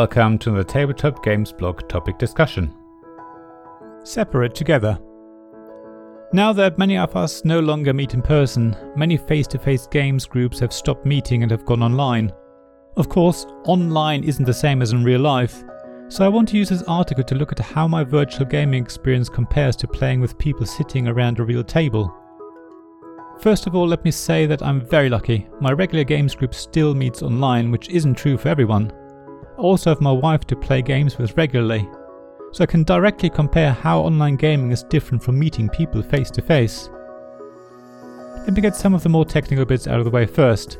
welcome to the Tabletop Games blog topic discussion. Separate together. Now that many of us no longer meet in person, many face to face games groups have stopped meeting and have gone online. Of course, online isn't the same as in real life, so I want to use this article to look at how my virtual gaming experience compares to playing with people sitting around a real table. First of all, let me say that I'm very lucky. My regular games group still meets online, which isn't true for everyone. Also have my wife to play games with regularly, so I can directly compare how online gaming is different from meeting people face to face. Let me get some of the more technical bits out of the way first.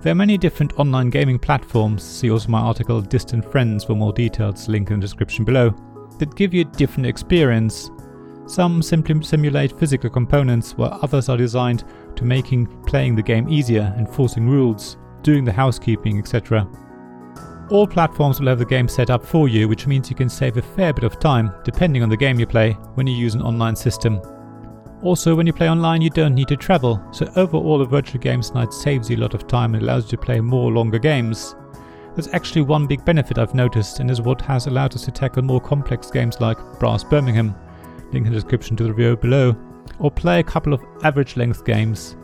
There are many different online gaming platforms, see also my article Distant Friends for more details, link in the description below, that give you a different experience. Some simply simulate physical components, while others are designed to making playing the game easier, enforcing rules, doing the housekeeping, etc. All platforms will have the game set up for you, which means you can save a fair bit of time, depending on the game you play, when you use an online system. Also, when you play online, you don't need to travel, so overall, a virtual games night saves you a lot of time and allows you to play more longer games. There's actually one big benefit I've noticed, and is what has allowed us to tackle more complex games like Brass Birmingham, link in the description to the review below, or play a couple of average length games.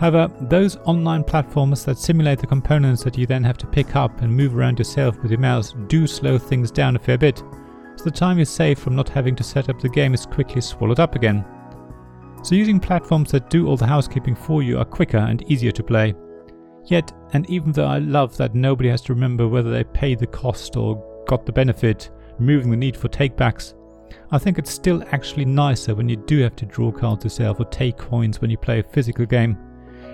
However, those online platforms that simulate the components that you then have to pick up and move around yourself with your mouse do slow things down a fair bit, so the time you save from not having to set up the game is quickly swallowed up again. So using platforms that do all the housekeeping for you are quicker and easier to play. Yet, and even though I love that nobody has to remember whether they paid the cost or got the benefit, removing the need for takebacks, I think it's still actually nicer when you do have to draw cards yourself or take coins when you play a physical game.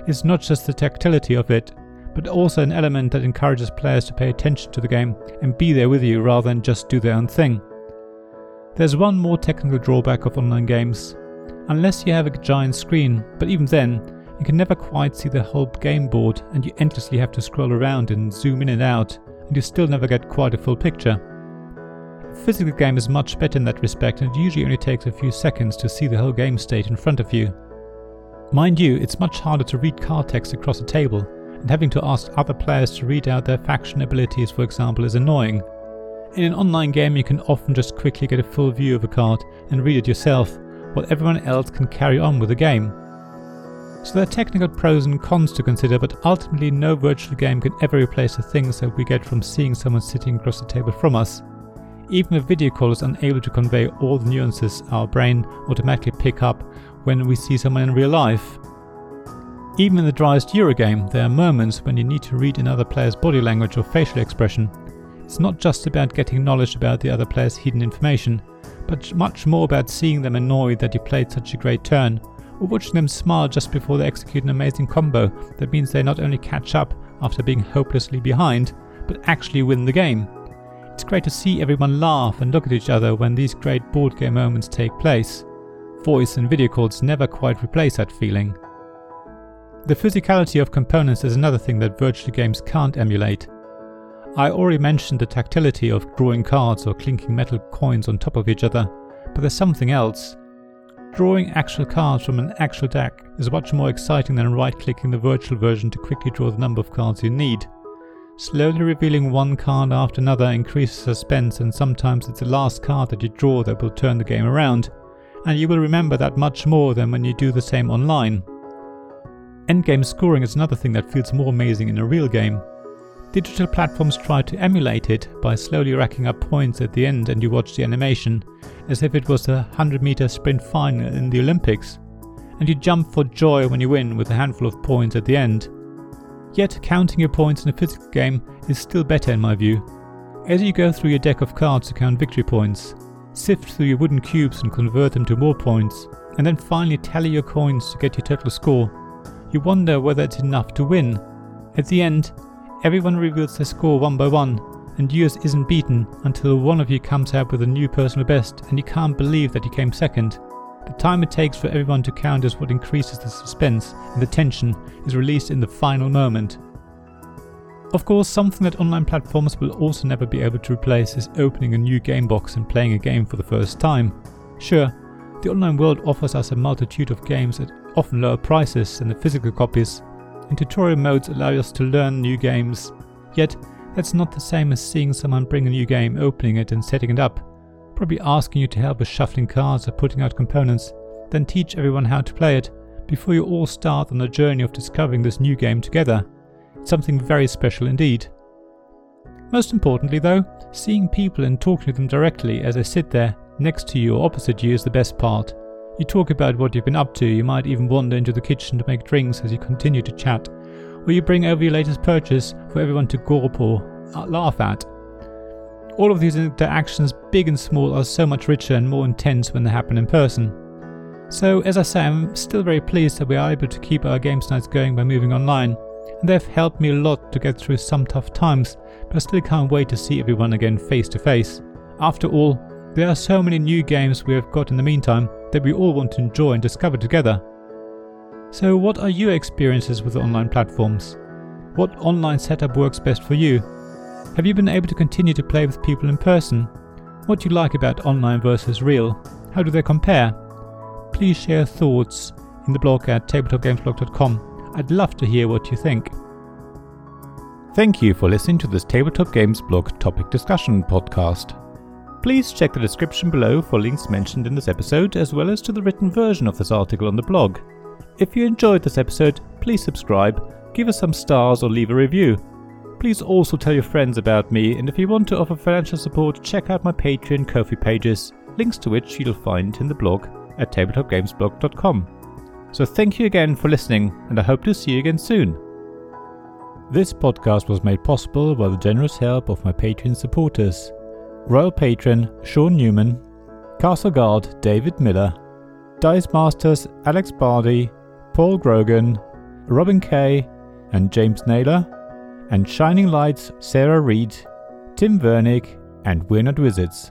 It's not just the tactility of it, but also an element that encourages players to pay attention to the game and be there with you rather than just do their own thing. There's one more technical drawback of online games, unless you have a giant screen, but even then, you can never quite see the whole game board and you endlessly have to scroll around and zoom in and out, and you still never get quite a full picture. A physical game is much better in that respect and it usually only takes a few seconds to see the whole game state in front of you. Mind you, it's much harder to read card text across a table, and having to ask other players to read out their faction abilities, for example, is annoying. In an online game, you can often just quickly get a full view of a card and read it yourself, while everyone else can carry on with the game. So there are technical pros and cons to consider, but ultimately no virtual game can ever replace the things that we get from seeing someone sitting across the table from us. Even a video call is unable to convey all the nuances our brain automatically pick up when we see someone in real life. Even in the driest Eurogame, there are moments when you need to read another player's body language or facial expression. It's not just about getting knowledge about the other player's hidden information, but much more about seeing them annoyed that you played such a great turn, or watching them smile just before they execute an amazing combo that means they not only catch up after being hopelessly behind, but actually win the game. It's great to see everyone laugh and look at each other when these great board game moments take place. Voice and video calls never quite replace that feeling. The physicality of components is another thing that virtual games can't emulate. I already mentioned the tactility of drawing cards or clinking metal coins on top of each other, but there's something else. Drawing actual cards from an actual deck is much more exciting than right clicking the virtual version to quickly draw the number of cards you need. Slowly revealing one card after another increases suspense, and sometimes it's the last card that you draw that will turn the game around, and you will remember that much more than when you do the same online. Endgame scoring is another thing that feels more amazing in a real game. Digital platforms try to emulate it by slowly racking up points at the end and you watch the animation as if it was a 100 meter sprint final in the Olympics, and you jump for joy when you win with a handful of points at the end. Yet counting your points in a physical game is still better in my view. As you go through your deck of cards to count victory points, sift through your wooden cubes and convert them to more points, and then finally tally your coins to get your total score, you wonder whether it's enough to win. At the end, Everyone reveals their score one by one, and yours isn't beaten until one of you comes out with a new personal best and you can't believe that you came second. The time it takes for everyone to count is what increases the suspense, and the tension is released in the final moment. Of course, something that online platforms will also never be able to replace is opening a new game box and playing a game for the first time. Sure, the online world offers us a multitude of games at often lower prices than the physical copies, and tutorial modes allow us to learn new games. Yet, That's not the same as seeing someone bring a new game, opening it and setting it up, probably asking you to help with shuffling cards or putting out components, then teach everyone how to play it before you all start on the journey of discovering this new game together. Something very special indeed. Most importantly, though, seeing people and talking to them directly as they sit there next to you or opposite you is the best part. You talk about what you've been up to, you might even wander into the kitchen to make drinks as you continue to chat, or you bring over your latest purchase for everyone to gawp or laugh at. All of these interactions, big and small, are so much richer and more intense when they happen in person. So, as I say, I'm still very pleased that we are able to keep our games nights going by moving online, and they've helped me a lot to get through some tough times, but I still can't wait to see everyone again face to face. After all, there are so many new games we have got in the meantime that we all want to enjoy and discover together. So, what are your experiences with online platforms? What online setup works best for you? Have you been able to continue to play with people in person? What do you like about online versus real? How do they compare? Please share thoughts in the blog at tabletopgamesblog.com. I'd love to hear what you think. Thank you for listening to this Tabletop Games Blog topic discussion podcast. Please check the description below for links mentioned in this episode, as well as to the written version of this article on the blog. If you enjoyed this episode, please subscribe, give us some stars, or leave a review. Please also tell your friends about me, and if you want to offer financial support, check out my Patreon Ko-fi pages, links to which you'll find in the blog at tabletopgamesblog.com. So thank you again for listening, and I hope to see you again soon. This podcast was made possible by the generous help of my Patreon supporters. Royal Patron Sean Newman, Castle Guard David Miller, Dice Masters Alex Bardi, Paul Grogan, Robin Kay, and James Naylor, and Shining Lights Sarah Reed, Tim Vernick, and We're Not Wizards.